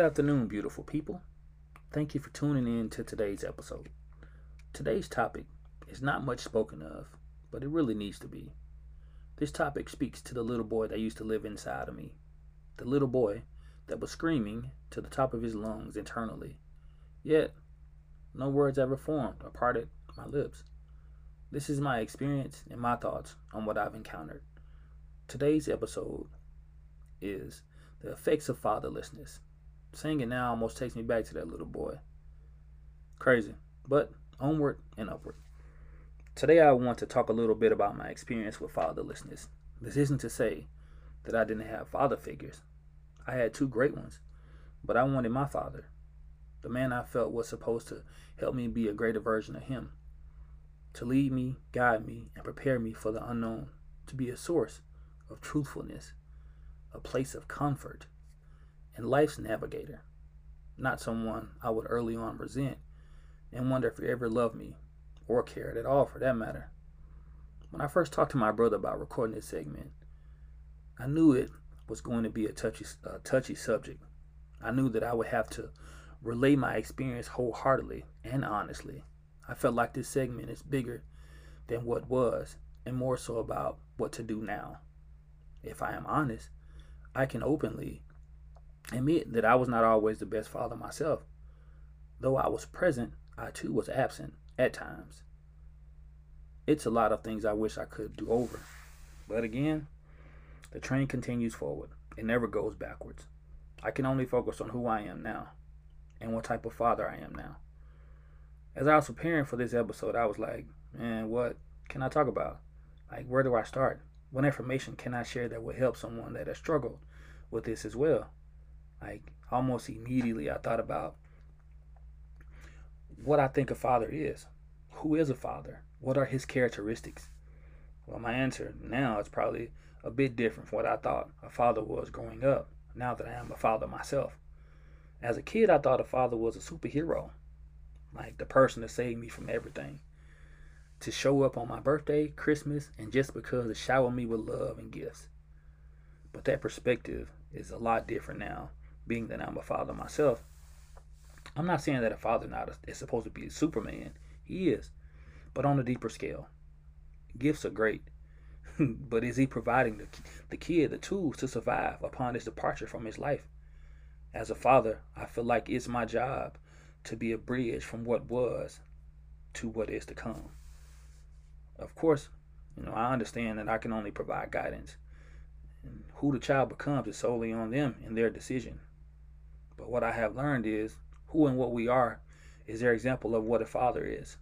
Good afternoon, beautiful people. Thank you for tuning in to today's episode. Today's topic is not much spoken of, but it really needs to be. This topic speaks to the little boy that used to live inside of me. The little boy that was screaming to the top of his lungs internally. Yet, no words ever formed or parted my lips. This is my experience and my thoughts on what I've encountered. Today's episode is the effects of fatherlessness. Saying it now almost takes me back to that little boy. Crazy, but onward and upward. Today, I want to talk a little bit about my experience with fatherlessness. This isn't to say that I didn't have father figures. I had two great ones, but I wanted my father, the man I felt was supposed to help me be a greater version of him, to lead me, guide me, and prepare me for the unknown, to be a source of truthfulness, a place of comfort, and life's navigator, not someone I would early on resent and wonder if he ever loved me or cared at all for that matter. When I first talked to my brother about recording this segment, I knew it was going to be a touchy, uh, touchy subject. I knew that I would have to relay my experience wholeheartedly and honestly. I felt like this segment is bigger than what was and more so about what to do now. If I am honest, I can openly admit that I was not always the best father myself. Though I was present, I too was absent at times. It's a lot of things I wish I could do over. But again, the train continues forward. It never goes backwards. I can only focus on who I am now and what type of father I am now. As I was preparing for this episode, I was like, man, what can I talk about? Like, where do I start? What information can I share that would help someone that has struggled with this as well? Like, almost immediately, I thought about what I think a father is. Who is a father? What are his characteristics? Well, my answer now is probably a bit different from what I thought a father was growing up, now that I am a father myself. As a kid, I thought a father was a superhero, like the person to save me from everything, to show up on my birthday, Christmas, and just because to shower me with love and gifts. But that perspective is a lot different now, being that I'm a father myself. I'm not saying that a father not is supposed to be a Superman. He is, but on a deeper scale. Gifts are great, but is he providing the, the kid the tools to survive upon his departure from his life? As a father, I feel like it's my job to be a bridge from what was to what is to come. Of course, you know, I understand that I can only provide guidance. And who the child becomes is solely on them and their decision. But what I have learned is who and what we are is their example of what a father is.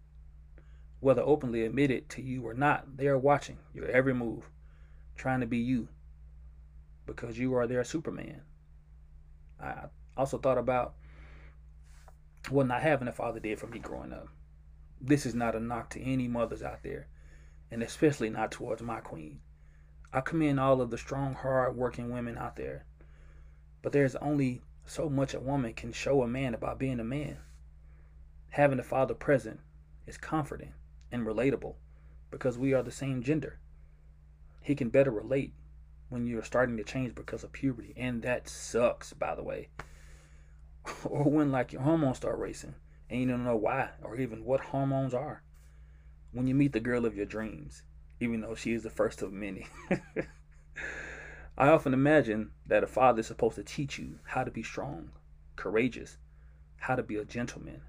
Whether openly admitted to you or not, they are watching your every move, trying to be you because you are their Superman. I also thought about what not having a father did for me growing up. This is not a knock to any mothers out there, and especially not towards my queen. I commend all of the strong, hard working women out there. But there's only so much a woman can show a man about being a man. Having a father present is comforting and relatable because we are the same gender. He can better relate when you're starting to change because of puberty, and that sucks, by the way. or when like your hormones start racing and you don't know why or even what hormones are. When you meet the girl of your dreams, even though she is the first of many. I often imagine that a father is supposed to teach you how to be strong, courageous, how to be a gentleman,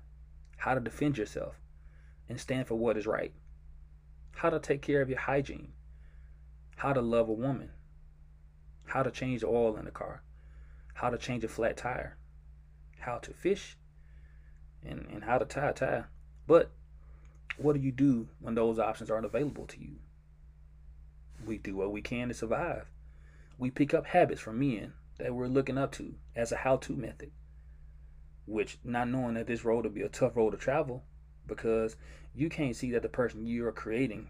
how to defend yourself and stand for what is right, how to take care of your hygiene, how to love a woman, how to change the oil in the car, how to change a flat tire, how to fish, and, and how to tie a tie. But what do you do when those options aren't available to you? We do what we can to survive. We pick up habits from men that we're looking up to as a how to method, which not knowing that this road will be a tough road to travel because you can't see that the person you're creating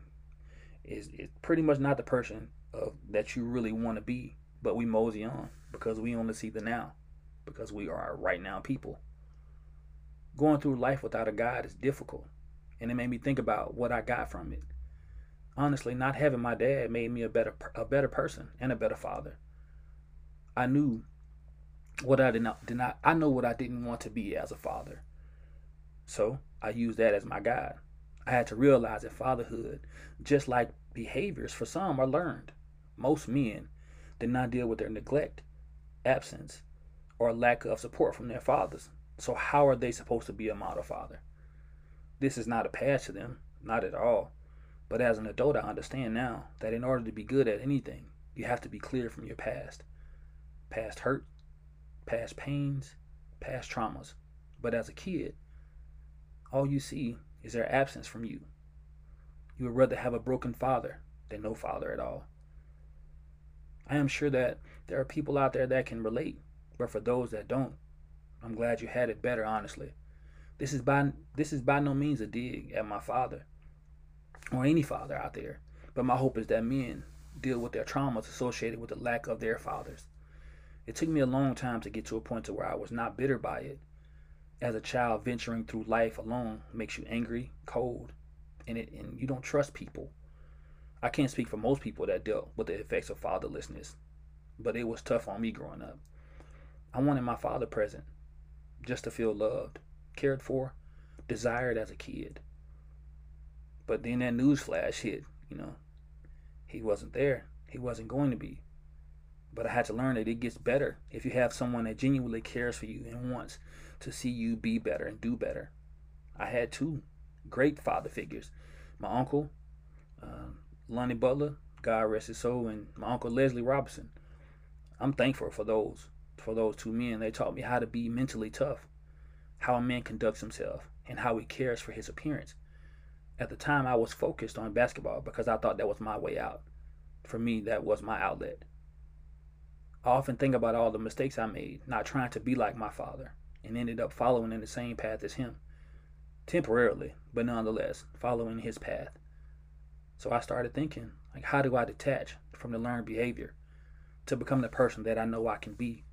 is, is pretty much not the person of, that you really want to be but we mosey on because we only see the now, because we are right now people. Going through life without a God is difficult, and it made me think about what I got from it. Honestly, not having my dad made me a better a better person and a better father. I knew what I did not did not I know what I didn't want to be as a father. So I used that as my guide. I had to realize that fatherhood, just like behaviors for some, are learned. Most men did not deal with their neglect, absence, or lack of support from their fathers. So how are they supposed to be a model father? This is not a pass to them, not at all. But as an adult, I understand now that in order to be good at anything, you have to be clear from your past. Past hurt, past pains, past traumas. But as a kid, all you see is their absence from you. You would rather have a broken father than no father at all. I am sure that there are people out there that can relate, but for those that don't, I'm glad you had it better, honestly. This is by this is by no means a dig at my father or any father out there, but my hope is that men deal with their traumas associated with the lack of their fathers. It took me a long time to get to a point to where I was not bitter by it. As a child, venturing through life alone makes you angry, cold, and it and you don't trust people. I can't speak for most people that dealt with the effects of fatherlessness, but it was tough on me growing up. I wanted my father present, just to feel loved, cared for, desired as a kid. But then that news flash hit, you know. He wasn't there. He wasn't going to be. But I had to learn that it gets better if you have someone that genuinely cares for you and wants to see you be better and do better. I had two great father figures my uncle, uh, Lonnie Butler, God rest his soul, and my uncle Leslie Robinson. I'm thankful for those for those two men. They taught me how to be mentally tough, how a man conducts himself, and how he cares for his appearance. At the time, I was focused on basketball because I thought that was my way out. For me, that was my outlet. I often think about all the mistakes I made, not trying to be like my father, and ended up following in the same path as him. Temporarily, but nonetheless, following his path. So I started thinking, like, how do I detach from the learned behavior to become the person that I know I can be?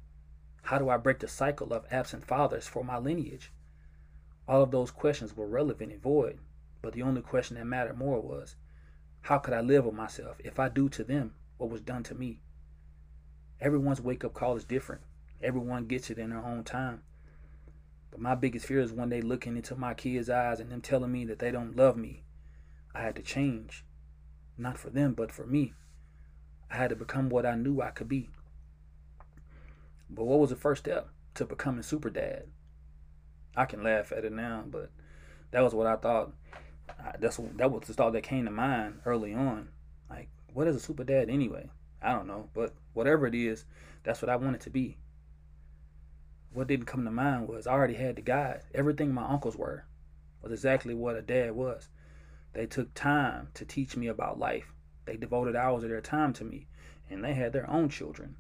How do I break the cycle of absent fathers for my lineage? All of those questions were relevant and void, but the only question that mattered more was, how could I live with myself if I do to them what was done to me? Everyone's wake up call is different. Everyone gets it in their own time. But my biggest fear is one day looking into my kids' eyes and them telling me that they don't love me. I had to change. Not for them, but for me. I had to become what I knew I could be. But what was the first step to becoming super dad? I can laugh at it now, but that was what I thought. That's that was the thought that came to mind early on. Like, what is a super dad anyway? I don't know, but whatever it is, that's what I wanted to be. What didn't come to mind was I already had the guide. Everything my uncles were was exactly what a dad was. They took time to teach me about life. They devoted hours of their time to me, and they had their own children.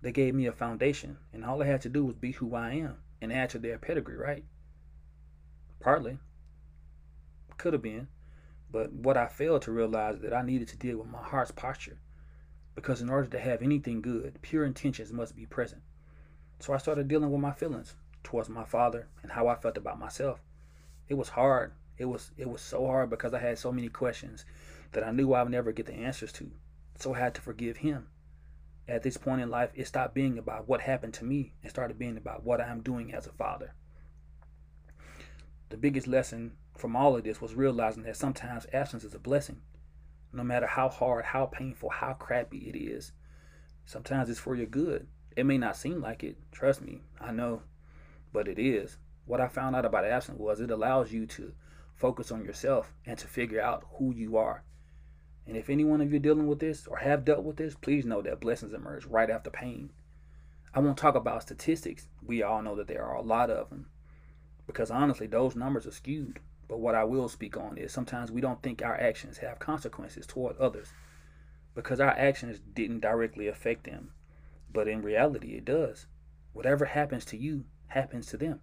They gave me a foundation, and all I had to do was be who I am and add to their pedigree, right? Partly. Could have been. But what I failed to realize is that I needed to deal with my heart's posture because in order to have anything good, pure intentions must be present. So I started dealing with my feelings towards my father and how I felt about myself. It was hard. It was it was so hard because I had so many questions that I knew I would never get the answers to. So I had to forgive him. At this point in life, it stopped being about what happened to me and started being about what I am doing as a father. The biggest lesson from all of this was realizing that sometimes absence is a blessing no matter how hard, how painful, how crappy it is. Sometimes it's for your good. It may not seem like it, trust me, I know, but it is. What I found out about absence was it allows you to focus on yourself and to figure out who you are. And if any one of you dealing with this or have dealt with this, please know that blessings emerge right after pain. I won't talk about statistics. We all know that there are a lot of them. Because honestly, those numbers are skewed. But what I will speak on is sometimes we don't think our actions have consequences toward others because our actions didn't directly affect them. But in reality, it does. Whatever happens to you happens to them.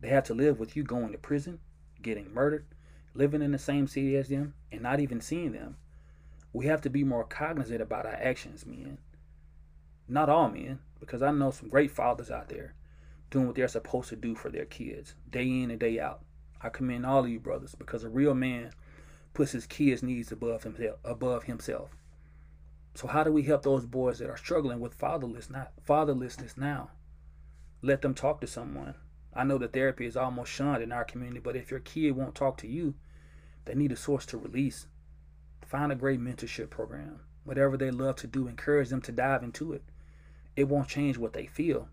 They have to live with you going to prison, getting murdered, living in the same city as them, and not even seeing them. We have to be more cognizant about our actions, men. Not all men, because I know some great fathers out there doing what they're supposed to do for their kids, day in and day out. I commend all of you brothers because a real man puts his kids' needs above himself. Above himself. So how do we help those boys that are struggling with fatherless not fatherlessness now? Let them talk to someone. I know that therapy is almost shunned in our community, but if your kid won't talk to you, they need a source to release. Find a great mentorship program. Whatever they love to do, encourage them to dive into it. It won't change what they feel,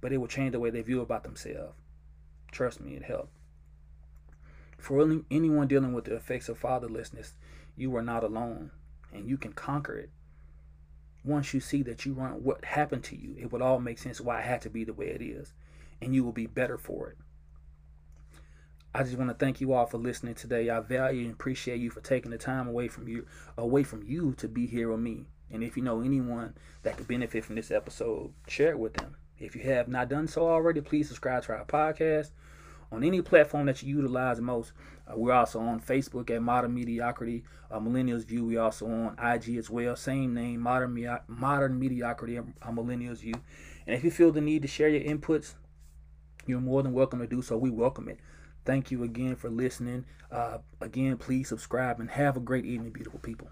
but it will change the way they view about themselves. Trust me, it helped. For anyone dealing with the effects of fatherlessness, you are not alone and you can conquer it. Once you see that you run what happened to you, it will all make sense why it had to be the way it is, and you will be better for it. I just want to thank you all for listening today. I value and appreciate you for taking the time away from you away from you to be here with me. And if you know anyone that could benefit from this episode, share it with them. If you have not done so already, please subscribe to our podcast on any platform that you utilize most. Uh, we're also on Facebook at Modern Mediocrity, uh, Millennials View. We're also on IG as well, same name, Modern Me- Modern Mediocrity, uh, Millennials View. And if you feel the need to share your inputs, you're more than welcome to do so. We welcome it. Thank you again for listening. Uh, again, please subscribe and have a great evening, beautiful people.